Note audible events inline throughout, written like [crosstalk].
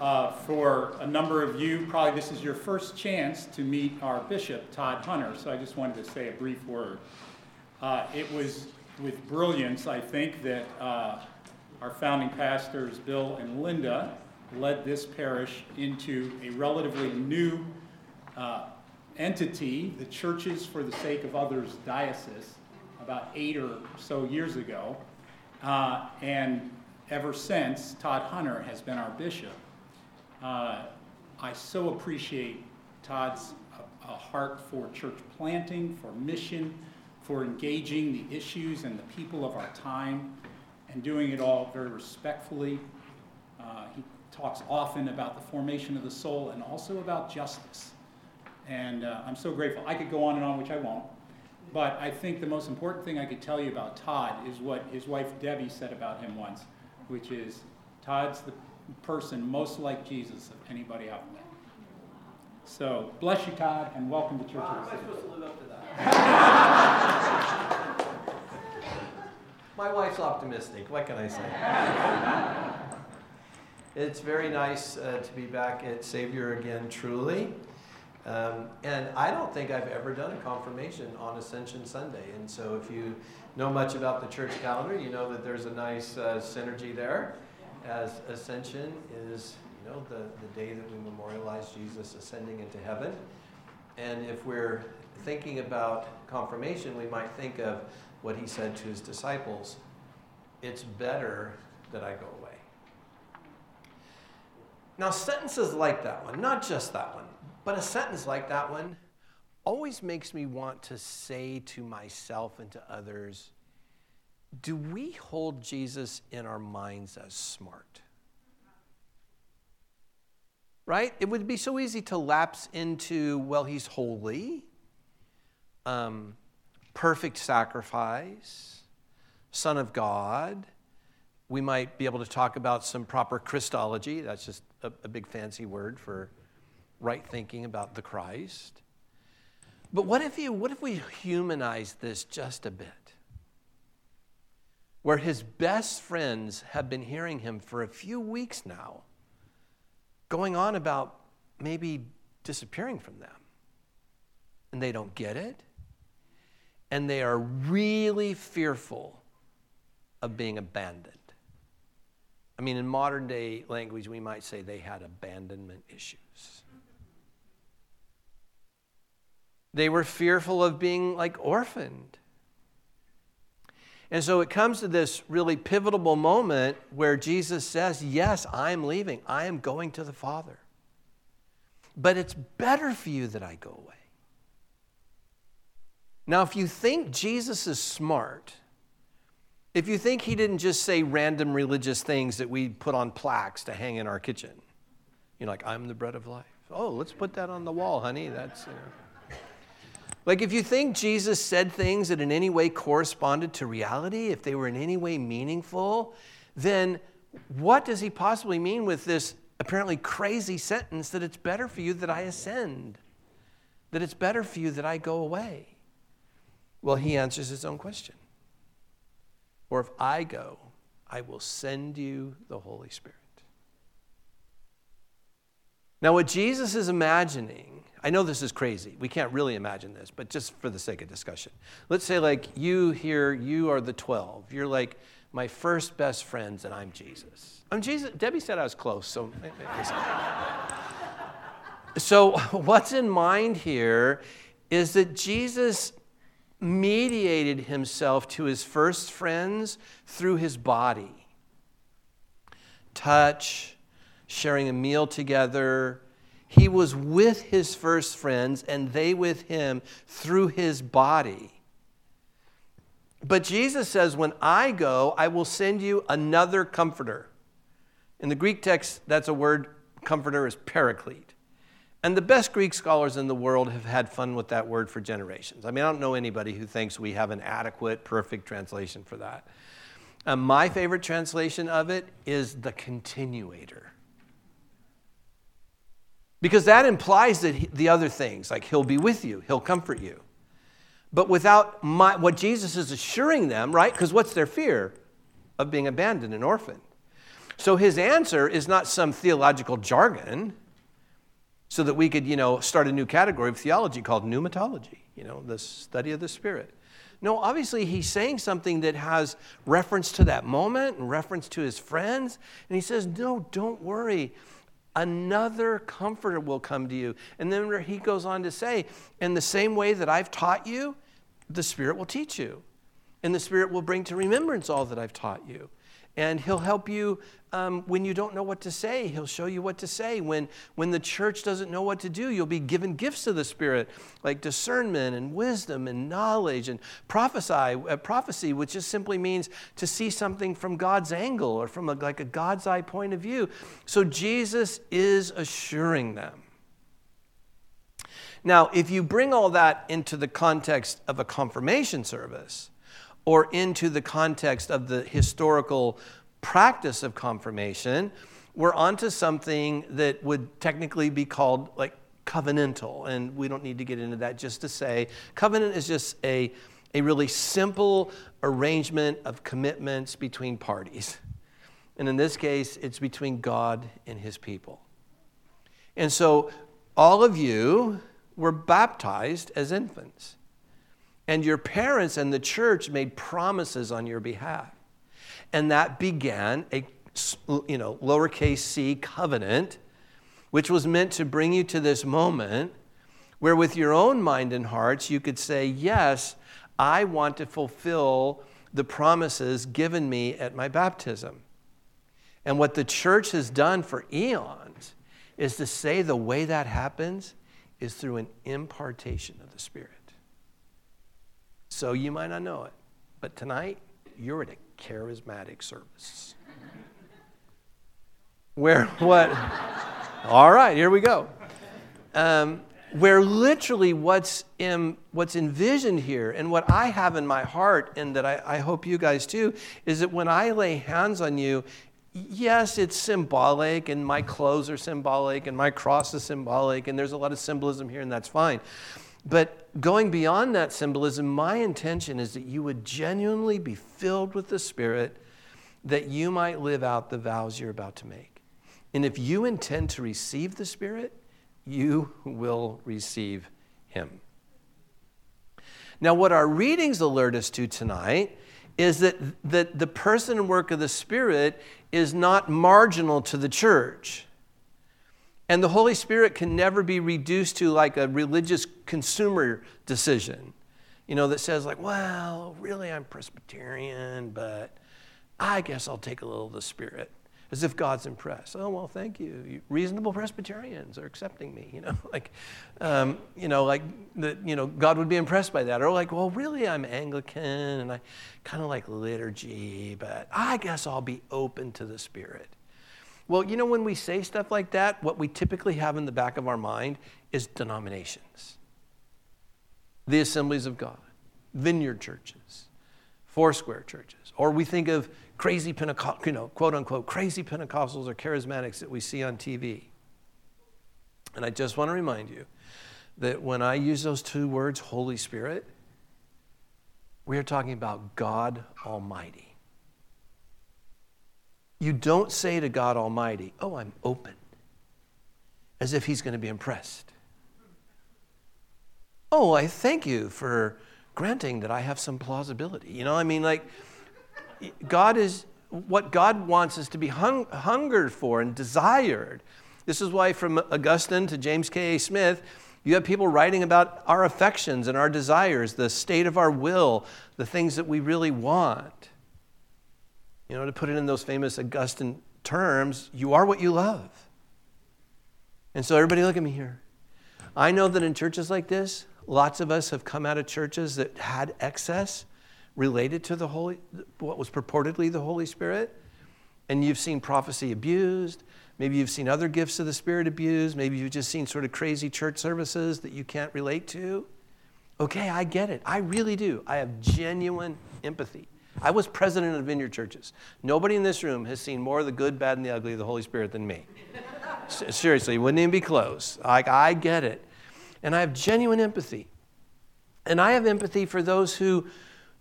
Uh, for a number of you, probably this is your first chance to meet our bishop, Todd Hunter, so I just wanted to say a brief word. Uh, it was with brilliance, I think, that uh, our founding pastors, Bill and Linda, led this parish into a relatively new uh, entity, the Churches for the Sake of Others Diocese, about eight or so years ago. Uh, and ever since, Todd Hunter has been our bishop. Uh, I so appreciate Todd's uh, heart for church planting, for mission, for engaging the issues and the people of our time, and doing it all very respectfully. Uh, he talks often about the formation of the soul and also about justice. And uh, I'm so grateful. I could go on and on, which I won't. But I think the most important thing I could tell you about Todd is what his wife Debbie said about him once, which is Todd's the person most like Jesus of anybody I've met. So bless you, Todd, and welcome to Church wow, of the City. Am I supposed to live up to that? [laughs] My wife's optimistic. What can I say? [laughs] it's very nice uh, to be back at Savior again, truly. Um, and I don't think I've ever done a confirmation on Ascension Sunday. And so if you know much about the church calendar, you know that there's a nice uh, synergy there as Ascension is, you know, the, the day that we memorialize Jesus ascending into heaven. And if we're thinking about confirmation, we might think of what he said to his disciples It's better that I go away. Now, sentences like that one, not just that one, but a sentence like that one, always makes me want to say to myself and to others, do we hold Jesus in our minds as smart? Right? It would be so easy to lapse into, well, he's holy, um, perfect sacrifice, Son of God. We might be able to talk about some proper Christology. That's just a, a big fancy word for right thinking about the Christ. But what if, you, what if we humanize this just a bit? Where his best friends have been hearing him for a few weeks now, going on about maybe disappearing from them. And they don't get it. And they are really fearful of being abandoned. I mean, in modern day language, we might say they had abandonment issues. They were fearful of being like orphaned. And so it comes to this really pivotal moment where Jesus says, Yes, I am leaving. I am going to the Father. But it's better for you that I go away. Now, if you think Jesus is smart, if you think he didn't just say random religious things that we put on plaques to hang in our kitchen, you're like, I'm the bread of life. Oh, let's put that on the wall, honey. That's, you know. Like, if you think Jesus said things that in any way corresponded to reality, if they were in any way meaningful, then what does he possibly mean with this apparently crazy sentence that it's better for you that I ascend? That it's better for you that I go away? Well, he answers his own question. Or if I go, I will send you the Holy Spirit. Now, what Jesus is imagining I know this is crazy. We can't really imagine this, but just for the sake of discussion. Let's say, like, you here, you are the 12. You're like my first best friends, and I'm Jesus. I'm Jesus. Debbie said I was close, so. [laughs] so, what's in mind here is that Jesus mediated himself to his first friends through his body touch, sharing a meal together he was with his first friends and they with him through his body. But Jesus says, When I go, I will send you another comforter. In the Greek text, that's a word, comforter is paraclete. And the best Greek scholars in the world have had fun with that word for generations. I mean, I don't know anybody who thinks we have an adequate, perfect translation for that. Um, my favorite translation of it is the continuator. Because that implies that he, the other things, like he'll be with you, he'll comfort you. But without my, what Jesus is assuring them, right? Because what's their fear? Of being abandoned and orphaned. So his answer is not some theological jargon so that we could, you know, start a new category of theology called pneumatology, you know, the study of the Spirit. No, obviously he's saying something that has reference to that moment and reference to his friends. And he says, No, don't worry. Another comforter will come to you. And then he goes on to say, In the same way that I've taught you, the Spirit will teach you. And the Spirit will bring to remembrance all that I've taught you. And He'll help you um, when you don't know what to say. He'll show you what to say. When, when the church doesn't know what to do, you'll be given gifts of the Spirit, like discernment and wisdom and knowledge and prophesy, uh, prophecy, which just simply means to see something from God's angle or from a, like a God's eye point of view. So Jesus is assuring them. Now, if you bring all that into the context of a confirmation service, or into the context of the historical practice of confirmation, we're onto something that would technically be called like covenantal. And we don't need to get into that just to say covenant is just a, a really simple arrangement of commitments between parties. And in this case, it's between God and his people. And so all of you were baptized as infants. And your parents and the church made promises on your behalf. And that began a you know, lowercase c covenant, which was meant to bring you to this moment where, with your own mind and hearts, you could say, Yes, I want to fulfill the promises given me at my baptism. And what the church has done for eons is to say the way that happens is through an impartation of the Spirit. So you might not know it, but tonight you're at a charismatic service. Where what? All right, here we go. Um, where literally what's in, what's envisioned here and what I have in my heart, and that I, I hope you guys too, is that when I lay hands on you, yes, it's symbolic, and my clothes are symbolic, and my cross is symbolic, and there's a lot of symbolism here, and that's fine. But going beyond that symbolism, my intention is that you would genuinely be filled with the Spirit, that you might live out the vows you're about to make. And if you intend to receive the Spirit, you will receive Him. Now, what our readings alert us to tonight is that, that the person and work of the Spirit is not marginal to the church. And the Holy Spirit can never be reduced to like a religious consumer decision, you know, that says, like, well, really, I'm Presbyterian, but I guess I'll take a little of the Spirit. As if God's impressed. Oh, well, thank you. Reasonable Presbyterians are accepting me, [laughs] you know, like, um, you know, like, the, you know, God would be impressed by that. Or like, well, really, I'm Anglican and I kind of like liturgy, but I guess I'll be open to the Spirit. Well, you know, when we say stuff like that, what we typically have in the back of our mind is denominations the assemblies of God, vineyard churches, foursquare churches, or we think of crazy Pentecost, you know, quote unquote, crazy Pentecostals or charismatics that we see on TV. And I just want to remind you that when I use those two words, Holy Spirit, we are talking about God Almighty. You don't say to God Almighty, Oh, I'm open, as if He's going to be impressed. Oh, I thank you for granting that I have some plausibility. You know, I mean, like, God is, what God wants us to be hung, hungered for and desired. This is why, from Augustine to James K.A. Smith, you have people writing about our affections and our desires, the state of our will, the things that we really want. You know, to put it in those famous Augustine terms, you are what you love. And so, everybody, look at me here. I know that in churches like this, lots of us have come out of churches that had excess related to the Holy, what was purportedly the Holy Spirit. And you've seen prophecy abused. Maybe you've seen other gifts of the Spirit abused. Maybe you've just seen sort of crazy church services that you can't relate to. Okay, I get it. I really do. I have genuine empathy. I was president of vineyard churches. Nobody in this room has seen more of the good, bad, and the ugly of the Holy Spirit than me. [laughs] Seriously, wouldn't even be close. Like, I get it. And I have genuine empathy. And I have empathy for those who,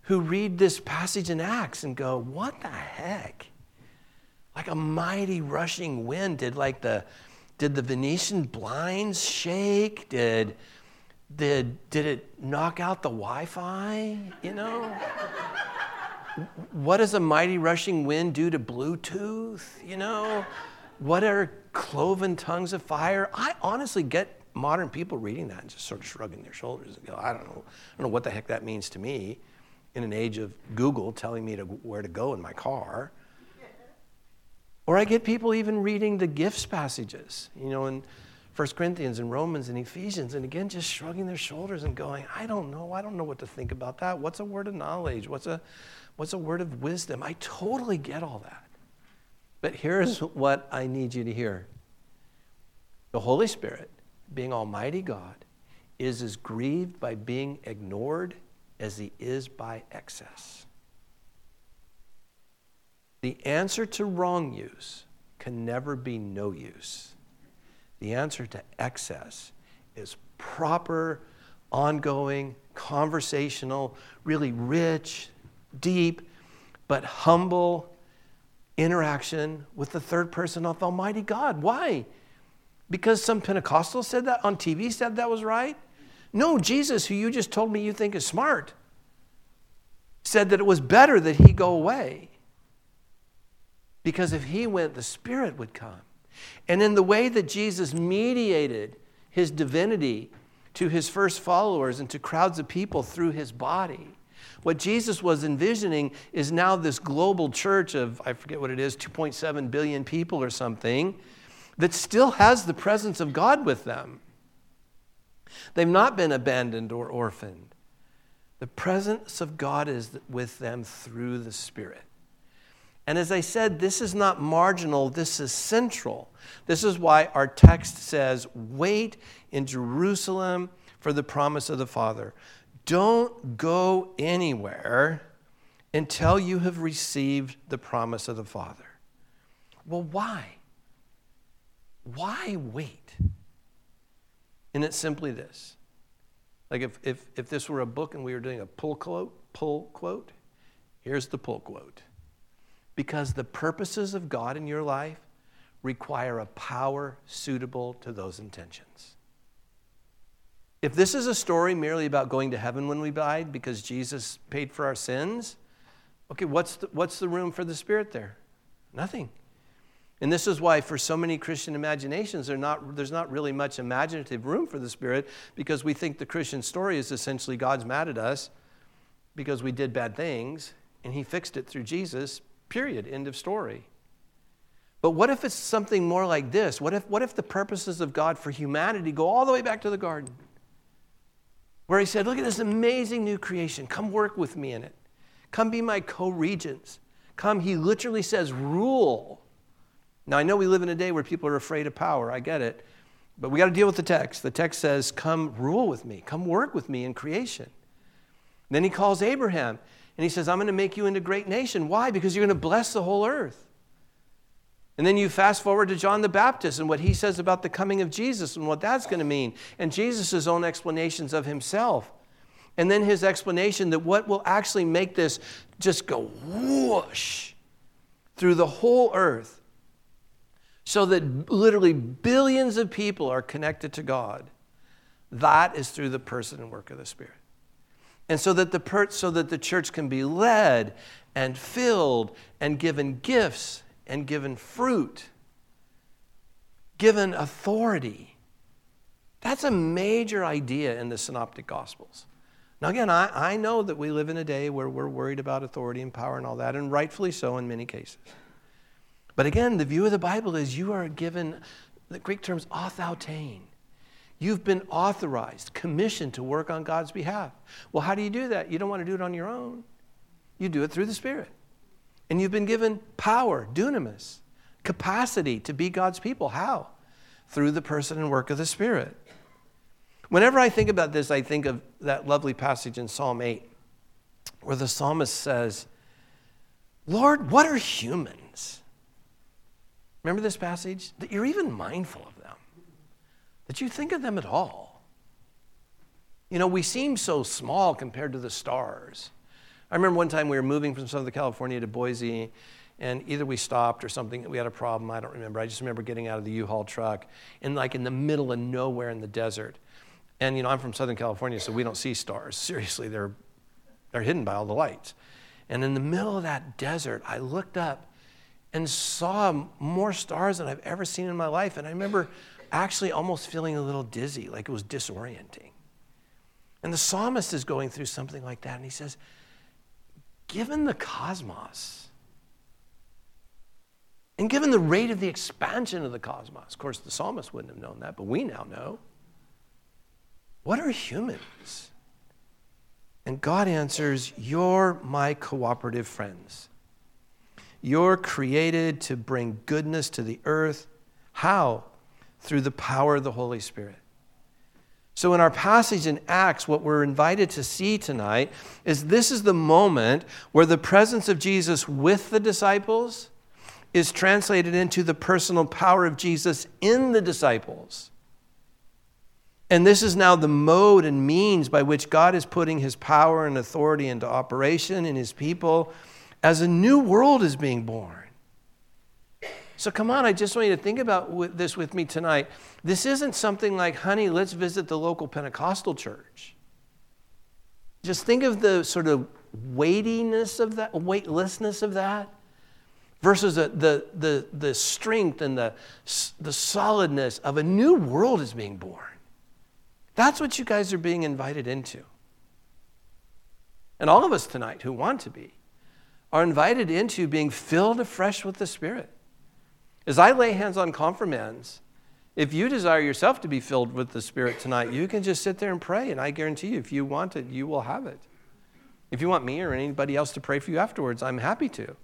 who read this passage in Acts and go, what the heck? Like a mighty rushing wind. Did like the did the Venetian blinds shake? Did did did it knock out the Wi-Fi? You know? what does a mighty rushing wind do to Bluetooth? You know? What are cloven tongues of fire? I honestly get modern people reading that and just sort of shrugging their shoulders and go, I don't know, I don't know what the heck that means to me in an age of Google telling me to, where to go in my car. Or I get people even reading the gifts passages, you know, in 1 Corinthians and Romans and Ephesians, and again, just shrugging their shoulders and going, I don't know, I don't know what to think about that. What's a word of knowledge? What's a, what's a word of wisdom? I totally get all that. But here's what I need you to hear the Holy Spirit, being Almighty God, is as grieved by being ignored as he is by excess. The answer to wrong use can never be no use. The answer to excess is proper, ongoing, conversational, really rich, deep, but humble interaction with the third person of Almighty God. Why? Because some Pentecostal said that on TV said that was right? No, Jesus, who you just told me you think is smart, said that it was better that he go away. Because if he went, the Spirit would come. And in the way that Jesus mediated his divinity to his first followers and to crowds of people through his body, what Jesus was envisioning is now this global church of, I forget what it is, 2.7 billion people or something, that still has the presence of God with them. They've not been abandoned or orphaned. The presence of God is with them through the Spirit. And as I said, this is not marginal, this is central. This is why our text says, Wait in Jerusalem for the promise of the Father. Don't go anywhere until you have received the promise of the Father. Well, why? Why wait? And it's simply this. Like if, if, if this were a book and we were doing a pull quote, pull quote, here's the pull quote. Because the purposes of God in your life require a power suitable to those intentions. If this is a story merely about going to heaven when we died because Jesus paid for our sins, okay, what's the, what's the room for the Spirit there? Nothing. And this is why, for so many Christian imaginations, not, there's not really much imaginative room for the Spirit because we think the Christian story is essentially God's mad at us because we did bad things and He fixed it through Jesus, period, end of story. But what if it's something more like this? What if, what if the purposes of God for humanity go all the way back to the garden? Where He said, Look at this amazing new creation. Come work with me in it. Come be my co regents. Come, He literally says, rule now, I know we live in a day where people are afraid of power. I get it. But we got to deal with the text. The text says, Come rule with me, come work with me in creation. Then he calls Abraham and he says, I'm going to make you into a great nation. Why? Because you're going to bless the whole earth. And then you fast forward to John the Baptist and what he says about the coming of Jesus and what that's going to mean, and Jesus' own explanations of himself. And then his explanation that what will actually make this just go whoosh through the whole earth so that literally billions of people are connected to God. That is through the person and work of the Spirit. And so that the, per- so that the church can be led and filled and given gifts and given fruit, given authority. That's a major idea in the Synoptic Gospels. Now, again, I, I know that we live in a day where we're worried about authority and power and all that, and rightfully so in many cases. But again, the view of the Bible is you are given, the Greek terms, authautein. You've been authorized, commissioned to work on God's behalf. Well, how do you do that? You don't want to do it on your own. You do it through the Spirit. And you've been given power, dunamis, capacity to be God's people. How? Through the person and work of the Spirit. Whenever I think about this, I think of that lovely passage in Psalm 8 where the psalmist says, Lord, what are humans? Remember this passage? That you're even mindful of them, that you think of them at all. You know, we seem so small compared to the stars. I remember one time we were moving from Southern California to Boise, and either we stopped or something, we had a problem, I don't remember. I just remember getting out of the U-Haul truck and like in the middle of nowhere in the desert. And you know, I'm from Southern California, so we don't see stars. [laughs] Seriously, they're they're hidden by all the lights. And in the middle of that desert, I looked up and saw more stars than I've ever seen in my life. And I remember actually almost feeling a little dizzy, like it was disorienting. And the psalmist is going through something like that, and he says, Given the cosmos, and given the rate of the expansion of the cosmos, of course, the psalmist wouldn't have known that, but we now know. What are humans? And God answers, You're my cooperative friends. You're created to bring goodness to the earth. How? Through the power of the Holy Spirit. So, in our passage in Acts, what we're invited to see tonight is this is the moment where the presence of Jesus with the disciples is translated into the personal power of Jesus in the disciples. And this is now the mode and means by which God is putting his power and authority into operation in his people as a new world is being born. So come on, I just want you to think about this with me tonight. This isn't something like, honey, let's visit the local Pentecostal church. Just think of the sort of weightiness of that, weightlessness of that, versus the, the, the, the strength and the, the solidness of a new world is being born. That's what you guys are being invited into. And all of us tonight who want to be are invited into being filled afresh with the Spirit. As I lay hands on confirmands, if you desire yourself to be filled with the Spirit tonight, you can just sit there and pray, and I guarantee you, if you want it, you will have it. If you want me or anybody else to pray for you afterwards, I'm happy to.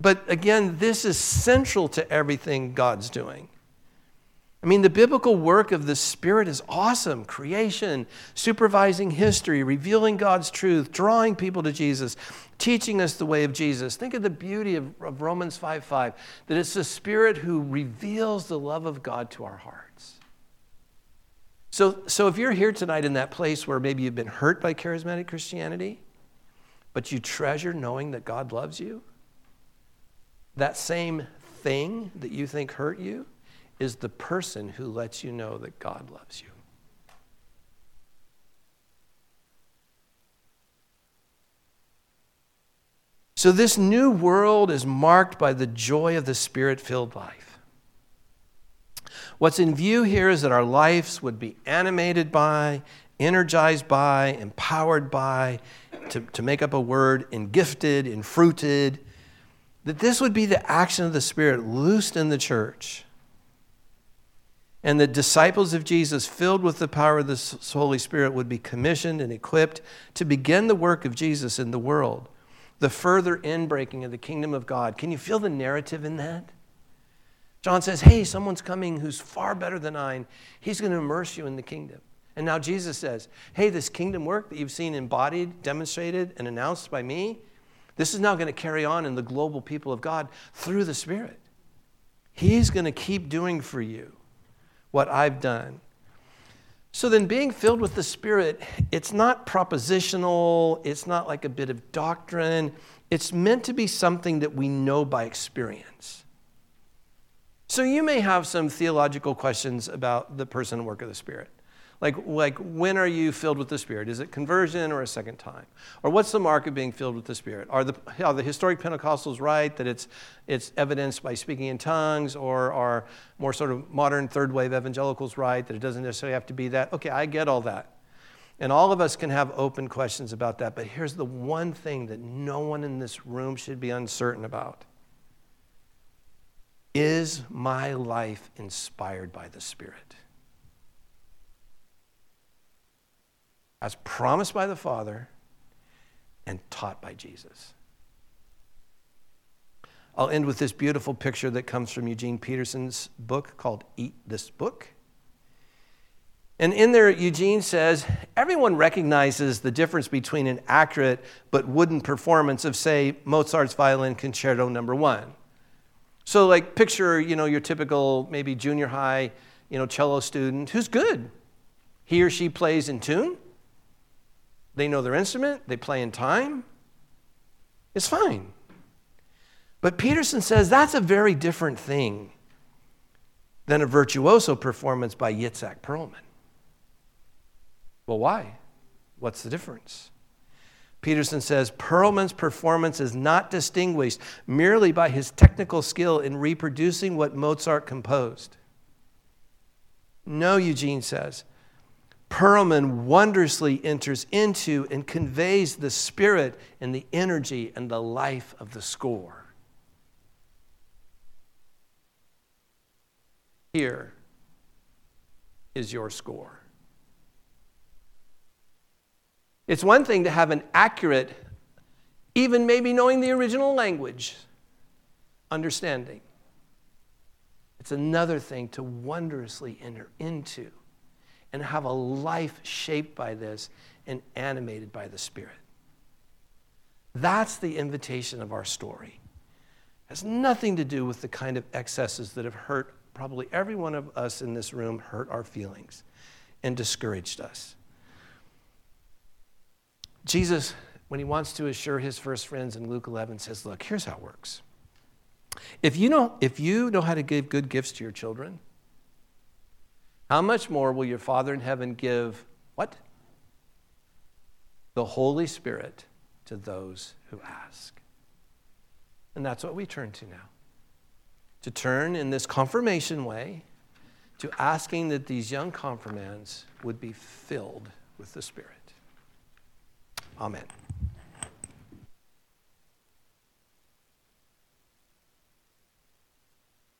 But again, this is central to everything God's doing. I mean, the biblical work of the Spirit is awesome creation, supervising history, revealing God's truth, drawing people to Jesus, teaching us the way of Jesus. Think of the beauty of, of Romans 5 5, that it's the Spirit who reveals the love of God to our hearts. So, so if you're here tonight in that place where maybe you've been hurt by charismatic Christianity, but you treasure knowing that God loves you, that same thing that you think hurt you, is the person who lets you know that God loves you. So, this new world is marked by the joy of the spirit filled life. What's in view here is that our lives would be animated by, energized by, empowered by, to, to make up a word, and gifted, and fruited. That this would be the action of the Spirit loosed in the church and the disciples of Jesus, filled with the power of the Holy Spirit, would be commissioned and equipped to begin the work of Jesus in the world, the further inbreaking of the kingdom of God. Can you feel the narrative in that? John says, Hey, someone's coming who's far better than I, and he's going to immerse you in the kingdom. And now Jesus says, Hey, this kingdom work that you've seen embodied, demonstrated, and announced by me, this is now going to carry on in the global people of God through the Spirit. He's going to keep doing for you what I've done. So then, being filled with the Spirit, it's not propositional, it's not like a bit of doctrine. It's meant to be something that we know by experience. So, you may have some theological questions about the person and work of the Spirit. Like, like, when are you filled with the Spirit? Is it conversion or a second time? Or what's the mark of being filled with the Spirit? Are the, are the historic Pentecostals right that it's, it's evidenced by speaking in tongues? Or are more sort of modern third wave evangelicals right that it doesn't necessarily have to be that? Okay, I get all that. And all of us can have open questions about that. But here's the one thing that no one in this room should be uncertain about Is my life inspired by the Spirit? As promised by the Father and taught by Jesus. I'll end with this beautiful picture that comes from Eugene Peterson's book called Eat This Book. And in there, Eugene says everyone recognizes the difference between an accurate but wooden performance of, say, Mozart's Violin Concerto Number One. So, like, picture, you know, your typical maybe junior high, you know, cello student who's good. He or she plays in tune. They know their instrument, they play in time. It's fine. But Peterson says that's a very different thing than a virtuoso performance by Itzhak Perlman. Well, why? What's the difference? Peterson says Perlman's performance is not distinguished merely by his technical skill in reproducing what Mozart composed. No, Eugene says. Perlman wondrously enters into and conveys the spirit and the energy and the life of the score. Here is your score. It's one thing to have an accurate, even maybe knowing the original language, understanding. It's another thing to wondrously enter into and have a life shaped by this and animated by the Spirit. That's the invitation of our story. It has nothing to do with the kind of excesses that have hurt probably every one of us in this room, hurt our feelings and discouraged us. Jesus, when he wants to assure his first friends in Luke 11, says, Look, here's how it works. If you know, if you know how to give good gifts to your children, how much more will your Father in heaven give what? The Holy Spirit to those who ask. And that's what we turn to now. To turn in this confirmation way to asking that these young confirmands would be filled with the Spirit. Amen.